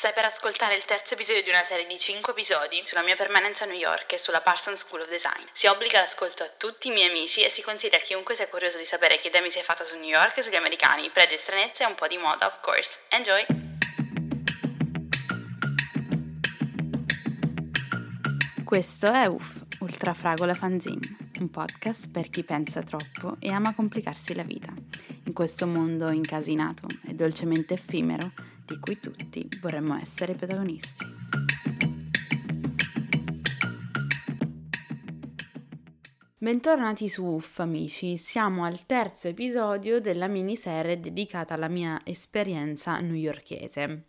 Stai per ascoltare il terzo episodio di una serie di 5 episodi sulla mia permanenza a New York e sulla Parsons School of Design. Si obbliga l'ascolto a tutti i miei amici e si consiglia a chiunque sia curioso di sapere che idea mi si è fatta su New York e sugli americani, pregi e stranezze e un po' di moda, of course. Enjoy! Questo è UF, Ultra Fragola Fanzine, un podcast per chi pensa troppo e ama complicarsi la vita. In questo mondo incasinato e dolcemente effimero, di cui tutti vorremmo essere protagonisti. Bentornati su UFF amici, siamo al terzo episodio della miniserie dedicata alla mia esperienza newyorchese.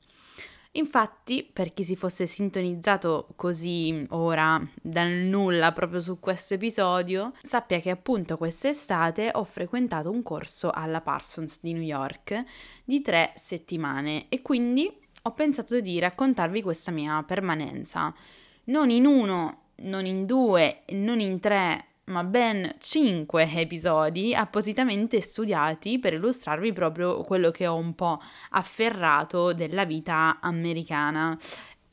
Infatti, per chi si fosse sintonizzato così ora dal nulla proprio su questo episodio, sappia che appunto quest'estate ho frequentato un corso alla Parsons di New York di tre settimane e quindi ho pensato di raccontarvi questa mia permanenza. Non in uno, non in due, non in tre, ma ben 5 episodi appositamente studiati per illustrarvi proprio quello che ho un po' afferrato della vita americana.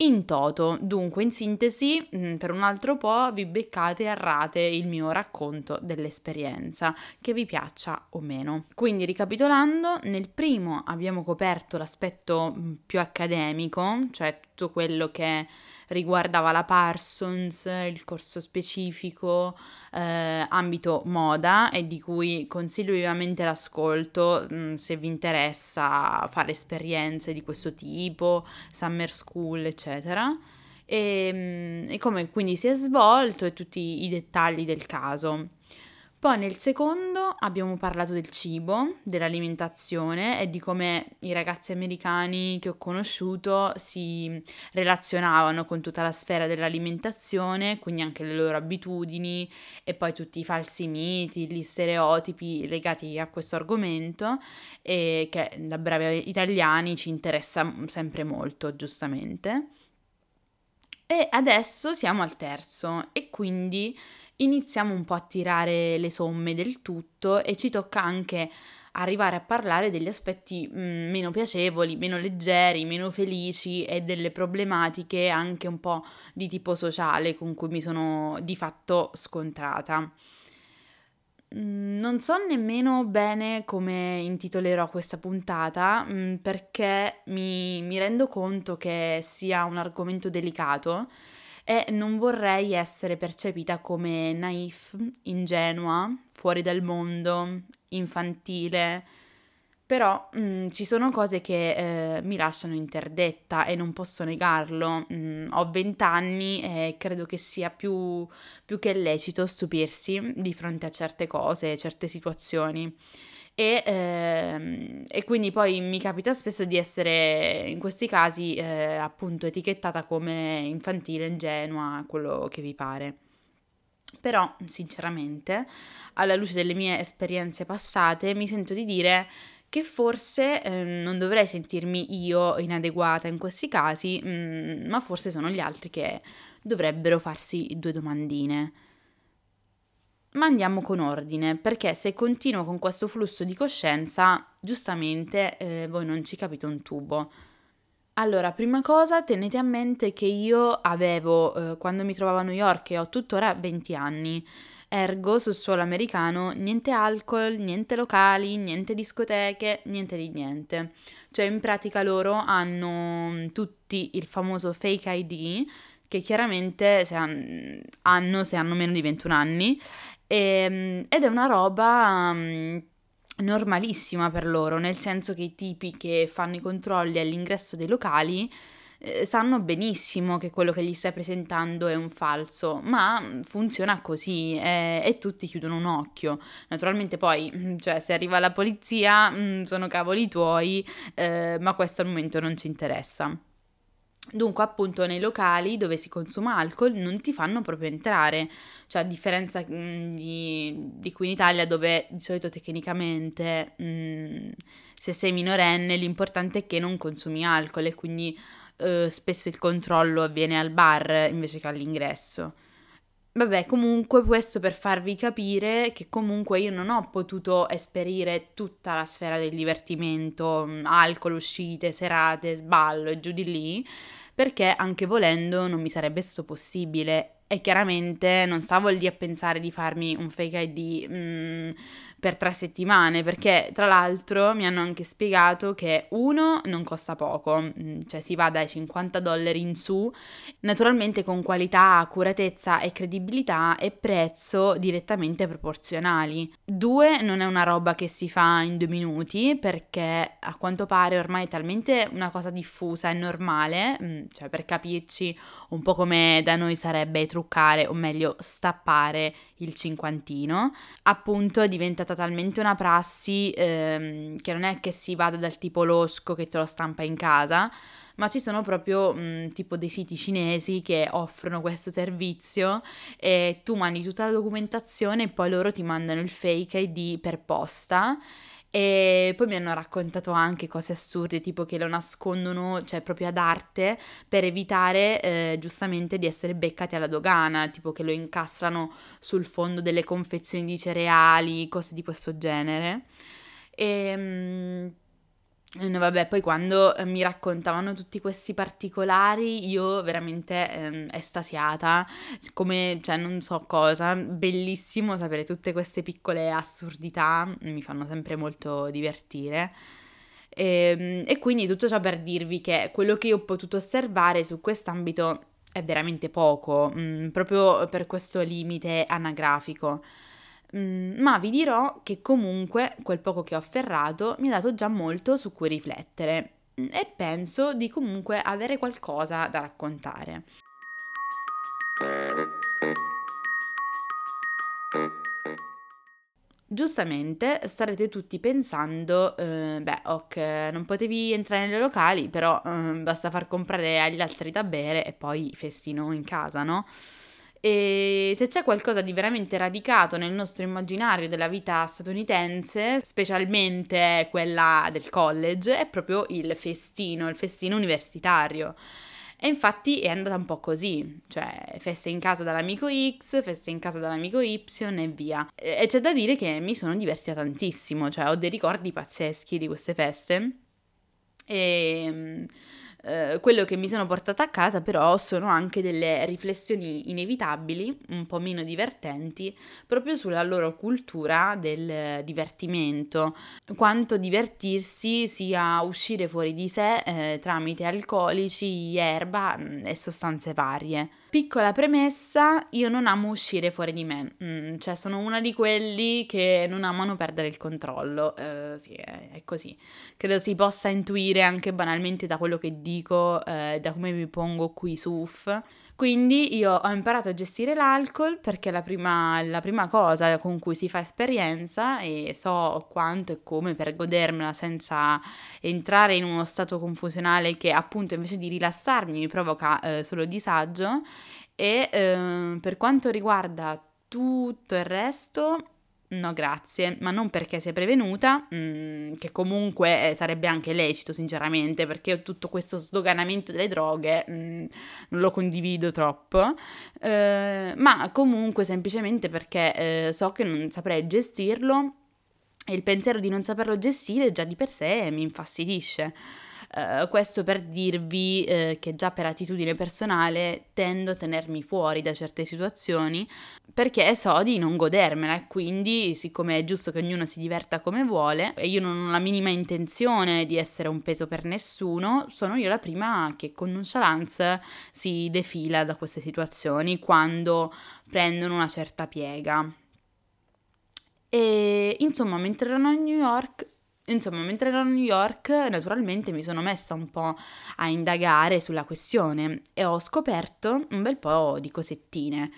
In toto, dunque in sintesi, mm, per un altro po' vi beccate e arrate il mio racconto dell'esperienza, che vi piaccia o meno. Quindi ricapitolando, nel primo abbiamo coperto l'aspetto mm, più accademico, cioè tutto quello che riguardava la Parsons, il corso specifico, eh, ambito moda e di cui consiglio vivamente l'ascolto mh, mm, se vi interessa fare esperienze di questo tipo, summer school, eccetera. E, mm, e come quindi si è svolto e tutti i dettagli del caso. Poi nel secondo abbiamo parlato del cibo, dell'alimentazione e di come i ragazzi americani che ho conosciuto si relazionavano con tutta la sfera dell'alimentazione, quindi anche le loro abitudini e poi tutti i falsi miti, gli stereotipi legati a questo argomento e che da bravi italiani ci interessa sempre molto, giustamente. E adesso siamo al terzo e quindi iniziamo un po' a tirare le somme del tutto e ci tocca anche arrivare a parlare degli aspetti mm, meno piacevoli, meno leggeri, meno felici e delle problematiche anche un po' di tipo sociale con cui mi sono di fatto scontrata. Mm, non so nemmeno bene come intitolerò questa puntata mm, perché mi, mi rendo conto che sia un argomento delicato e non vorrei essere percepita come naif, ingenua, fuori dal mondo, infantile. Però mh, mm, ci sono cose che eh, mi lasciano interdetta e non posso negarlo. Mm, ho vent'anni e credo che sia più, più che lecito stupirsi di fronte a certe cose, certe situazioni. E, ehm, e, quindi poi mi capita spesso di essere in questi casi eh, appunto etichettata come infantile, ingenua, quello che vi pare. Però, sinceramente, alla luce delle mie esperienze passate, mi sento di dire che forse eh, non dovrei sentirmi io inadeguata in questi casi, mh, mm, ma forse sono gli altri che dovrebbero farsi due domandine. Ma andiamo con ordine, perché se continuo con questo flusso di coscienza, giustamente eh, voi non ci capite un tubo. Allora, prima cosa, tenete a mente che io avevo, eh, quando mi trovavo a New York, e ho tuttora 20 anni, ergo sul suolo americano niente alcol, niente locali, niente discoteche, niente di niente. Cioè, in pratica loro hanno mm, tutti il famoso fake ID, che chiaramente se han, hanno se hanno meno di 21 anni e, ehm, ed è una roba um, normalissima per loro, nel senso che i tipi che fanno i controlli all'ingresso dei locali eh, sanno benissimo che quello che gli stai presentando è un falso, ma funziona così e, e tutti chiudono un occhio. Naturalmente poi, cioè, se arriva la polizia, mh, mm, sono cavoli tuoi, eh, ma questo al momento non ci interessa. Dunque, appunto, nei locali dove si consuma alcol non ti fanno proprio entrare, cioè a differenza mh, mm, di, di, qui in Italia dove di solito tecnicamente mh, mm, se sei minorenne l'importante è che non consumi alcol e quindi eh, spesso il controllo avviene al bar invece che all'ingresso. Vabbè, comunque questo per farvi capire che comunque io non ho potuto esperire tutta la sfera del divertimento, mm, alcol, uscite, serate, sballo e giù di lì, perché anche volendo non mi sarebbe stato possibile. E chiaramente non stavo lì a pensare di farmi un fake ID. Mm, per tre settimane, perché tra l'altro mi hanno anche spiegato che uno non costa poco, mm, cioè si va dai 50 dollari in su, naturalmente con qualità, accuratezza e credibilità e prezzo direttamente proporzionali. Due, non è una roba che si fa in due minuti, perché a quanto pare ormai è talmente una cosa diffusa e normale, mm, cioè per capirci un po' come da noi sarebbe truccare, o meglio stappare il cinquantino, appunto è diventata talmente una prassi ehm, che non è che si vada dal tipo losco che te lo stampa in casa, ma ci sono proprio mh, mm, tipo dei siti cinesi che offrono questo servizio e tu mandi tutta la documentazione e poi loro ti mandano il fake ID per posta e poi mi hanno raccontato anche cose assurde, tipo che lo nascondono, cioè proprio ad arte, per evitare eh, giustamente di essere beccati alla dogana, tipo che lo incastrano sul fondo delle confezioni di cereali, cose di questo genere. E, ehm, No, vabbè, poi quando eh, mi raccontavano tutti questi particolari, io veramente eh, estasiata, come, cioè, non so cosa, bellissimo sapere tutte queste piccole assurdità, mi fanno sempre molto divertire. E, ehm, e quindi tutto ciò per dirvi che quello che io ho potuto osservare su quest'ambito è veramente poco, mh, mm, proprio per questo limite anagrafico. Mm, ma vi dirò che comunque quel poco che ho afferrato mi ha dato già molto su cui riflettere mm, e penso di comunque avere qualcosa da raccontare. Giustamente starete tutti pensando, eh, beh, ok, non potevi entrare nei locali, però eh, basta far comprare agli altri da bere e poi festino in casa, no? E se c'è qualcosa di veramente radicato nel nostro immaginario della vita statunitense, specialmente quella del college, è proprio il festino, il festino universitario. E infatti è andata un po' così, cioè feste in casa dall'amico X, feste in casa dall'amico Y e via. E c'è da dire che mi sono divertita tantissimo, cioè ho dei ricordi pazzeschi di queste feste. E eh, quello che mi sono portata a casa però sono anche delle riflessioni inevitabili, un po' meno divertenti, proprio sulla loro cultura del divertimento, quanto divertirsi sia uscire fuori di sé eh, tramite alcolici, erba mm, e sostanze varie. Piccola premessa, io non amo uscire fuori di me, mm, cioè sono una di quelli che non amano perdere il controllo, eh, sì, è, è, così. Credo si possa intuire anche banalmente da quello che dico, eh, da come mi pongo qui su UF. Quindi io ho imparato a gestire l'alcol perché è la prima, la prima cosa con cui si fa esperienza e so quanto e come per godermela senza entrare in uno stato confusionale che appunto invece di rilassarmi mi provoca eh, solo disagio. E eh, per quanto riguarda tutto il resto No, grazie, ma non perché sei prevenuta, mh, mm, che comunque eh, sarebbe anche lecito, sinceramente, perché tutto questo sdoganamento delle droghe mh, mm, non lo condivido troppo, eh, ma comunque semplicemente perché eh, so che non saprei gestirlo e il pensiero di non saperlo gestire già di per sé mi infastidisce. Uh, questo per dirvi uh, che già per attitudine personale tendo a tenermi fuori da certe situazioni perché so di non godermela e quindi siccome è giusto che ognuno si diverta come vuole e io non ho la minima intenzione di essere un peso per nessuno, sono io la prima che con nonchalance si defila da queste situazioni quando prendono una certa piega. E insomma, mentre ero a New York Insomma, mentre ero a New York, naturalmente mi sono messa un po' a indagare sulla questione e ho scoperto un bel po' di cosettine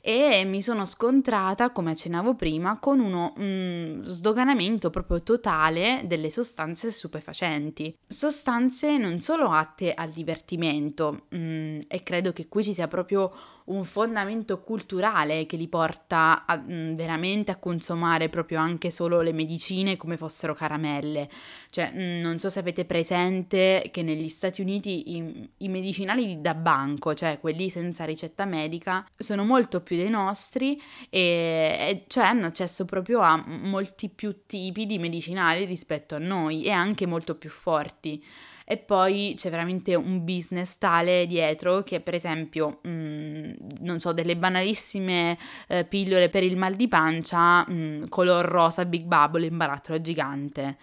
e mi sono scontrata, come accennavo prima, con uno mm, sdoganamento proprio totale delle sostanze stupefacenti. Sostanze non solo atte al divertimento, mm, e credo che qui ci sia proprio un fondamento culturale che li porta a, mm, veramente a consumare proprio anche solo le medicine come fossero caramelle. Cioè, mm, non so se avete presente che negli Stati Uniti i, i medicinali da banco, cioè quelli senza ricetta medica, sono molto più dei nostri e, e cioè hanno accesso proprio a molti più tipi di medicinali rispetto a noi e anche molto più forti e poi c'è veramente un business tale dietro che per esempio, mh, mm, non so, delle banalissime eh, pillole per il mal di pancia, mh, mm, color rosa Big Bubble in barattolo gigante.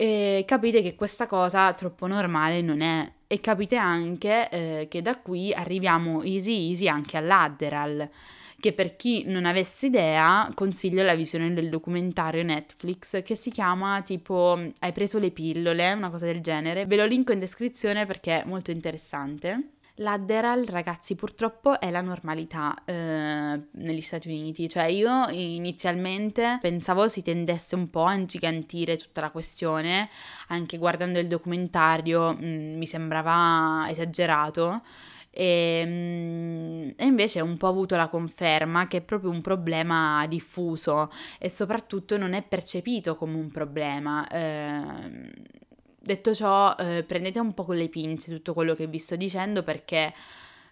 E capite che questa cosa troppo normale non è. E capite anche eh, che da qui arriviamo easy easy anche all'Adderal che per chi non avesse idea consiglio la visione del documentario Netflix che si chiama tipo Hai preso le pillole, una cosa del genere. Ve lo linko in descrizione perché è molto interessante. L'Adderal, ragazzi, purtroppo è la normalità eh, negli Stati Uniti. Cioè, io inizialmente pensavo si tendesse un po' a ingigantire tutta la questione, anche guardando il documentario mh, mm, mi sembrava esagerato. E, ehm, e, invece ho un po' avuto la conferma che è proprio un problema diffuso e soprattutto non è percepito come un problema. Eh, detto ciò, eh, prendete un po' con le pinze tutto quello che vi sto dicendo perché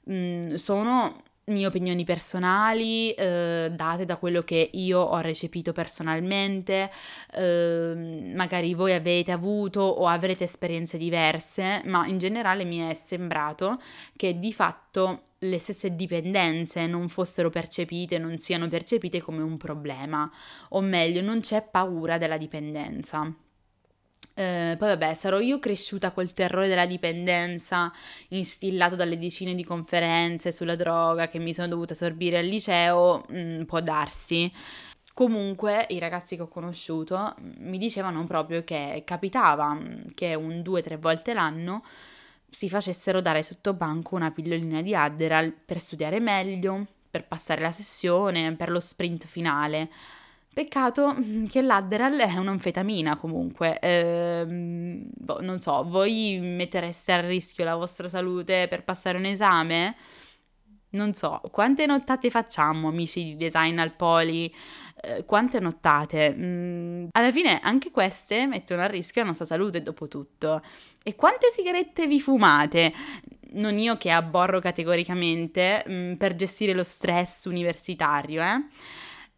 mh, mm, sono mie opinioni personali, eh, date da quello che io ho recepito personalmente, eh, magari voi avete avuto o avrete esperienze diverse, ma in generale mi è sembrato che di fatto le stesse dipendenze non fossero percepite, non siano percepite come un problema, o meglio, non c'è paura della dipendenza. Eh, poi vabbè, sarò io cresciuta col terrore della dipendenza, instillato dalle decine di conferenze sulla droga che mi sono dovuta sorbire al liceo, mm, può darsi. Comunque i ragazzi che ho conosciuto mm, mi dicevano proprio che capitava mm, che un due o tre volte l'anno si facessero dare sotto banco una pillolina di Adderal per studiare meglio, per passare la sessione, per lo sprint finale. Peccato che l'Adderal è un'anfetamina comunque, ehm, boh, non so, voi mettereste a rischio la vostra salute per passare un esame? Non so, quante nottate facciamo amici di design al poli? Eh, quante nottate? Mm, alla fine anche queste mettono a rischio la nostra salute dopo tutto. E quante sigarette vi fumate? Non io che abborro categoricamente mm, per gestire lo stress universitario, eh?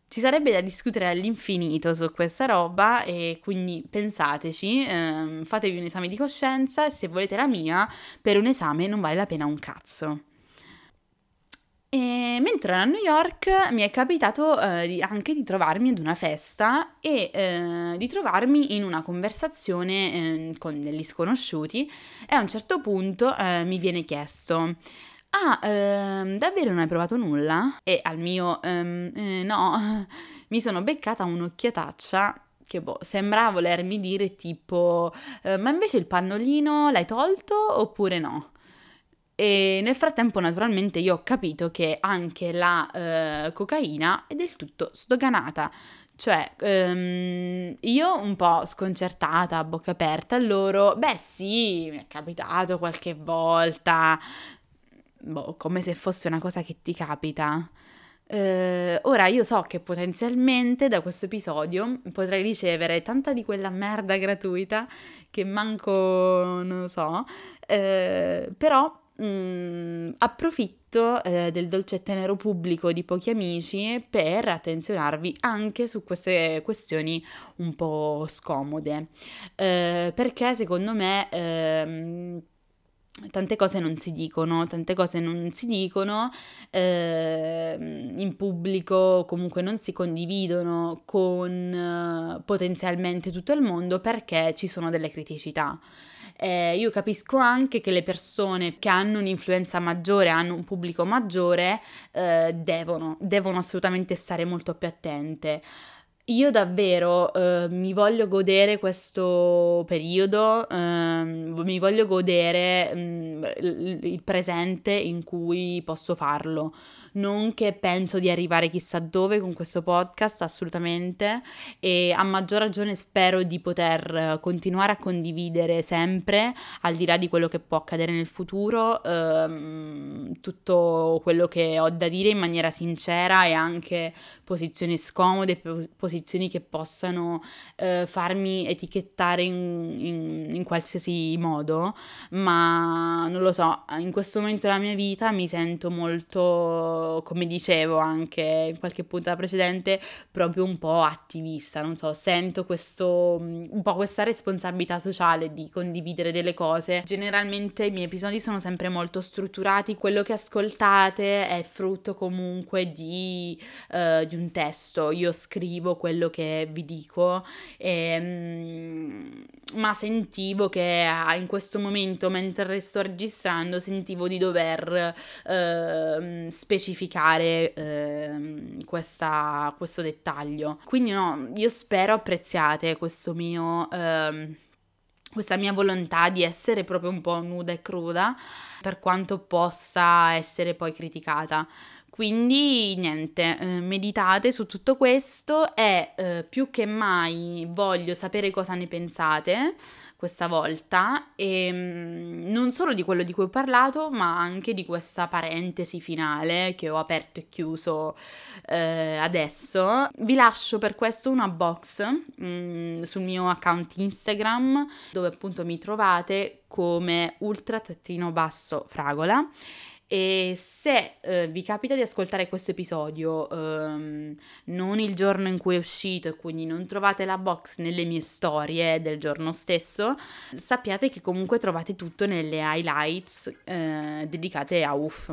Ci sarebbe da discutere all'infinito su questa roba e quindi pensateci, ehm, fatevi un esame di coscienza e se volete la mia, per un esame non vale la pena un cazzo. E mentre ero a New York mi è capitato eh, anche di trovarmi ad una festa e eh, di trovarmi in una conversazione eh, con degli sconosciuti e a un certo punto eh, mi viene chiesto Ah, ehm, davvero non hai provato nulla? E al mio ehm, eh, no, mi sono beccata un'occhiataccia che boh, sembra volermi dire tipo, eh, ma invece il pannolino l'hai tolto oppure no? E nel frattempo, naturalmente, io ho capito che anche la eh, cocaina è del tutto sdoganata. Cioè, um, io un po' sconcertata, a bocca aperta, loro, beh sì, mi è capitato qualche volta, boh, come se fosse una cosa che ti capita. Uh, ora io so che potenzialmente da questo episodio potrei ricevere tanta di quella merda gratuita che manco non so, uh, però mh, approfitto uh, del dolce tenero pubblico di pochi amici per attenzionarvi anche su queste questioni un po' scomode, perché secondo me ehm, tante cose non si dicono, tante cose non si dicono eh, in pubblico, comunque non si condividono con eh, potenzialmente tutto il mondo perché ci sono delle criticità. Eh, io capisco anche che le persone che hanno un'influenza maggiore, hanno un pubblico maggiore, eh, devono, devono assolutamente stare molto più attente. Io davvero eh, mi voglio godere questo periodo, eh, mi voglio godere mh, mm, il presente in cui posso farlo. Non che penso di arrivare chissà dove con questo podcast, assolutamente, e a maggior ragione spero di poter continuare a condividere sempre, al di là di quello che può accadere nel futuro, ehm, tutto quello che ho da dire in maniera sincera e anche posizioni scomode, posizioni che possano eh, farmi etichettare in, in, in qualsiasi modo, ma non lo so, in questo momento della mia vita mi sento molto, come dicevo anche in qualche puntata precedente, proprio un po' attivista, non so, sento questo, un po' questa responsabilità sociale di condividere delle cose. Generalmente i miei episodi sono sempre molto strutturati, quello che ascoltate è frutto comunque di, uh, di un testo, io scrivo quello che vi dico, e, ehm, ma sentivo che in questo momento, mentre sto registrando, sentivo di dover uh, specificare uh, questa, questo dettaglio. Quindi no, io spero apprezziate questo mio... Uh, questa mia volontà di essere proprio un po' nuda e cruda, per quanto possa essere poi criticata. Quindi niente, eh, meditate su tutto questo e eh, più che mai voglio sapere cosa ne pensate questa volta e mm, non solo di quello di cui ho parlato, ma anche di questa parentesi finale che ho aperto e chiuso eh, adesso. Vi lascio per questo una box mh, mm, sul mio account Instagram dove appunto mi trovate come ultra-fragola e se eh, vi capita di ascoltare questo episodio ehm, non il giorno in cui è uscito e quindi non trovate la box nelle mie storie del giorno stesso, sappiate che comunque trovate tutto nelle highlights eh, dedicate a UF.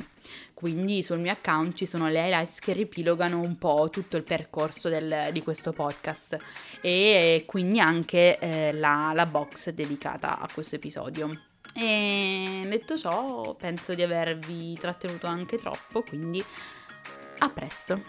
Quindi sul mio account ci sono le highlights che ripilogano un po' tutto il percorso del, di questo podcast e quindi anche eh, la, la box dedicata a questo episodio. E detto ciò, penso di avervi trattenuto anche troppo, quindi a presto.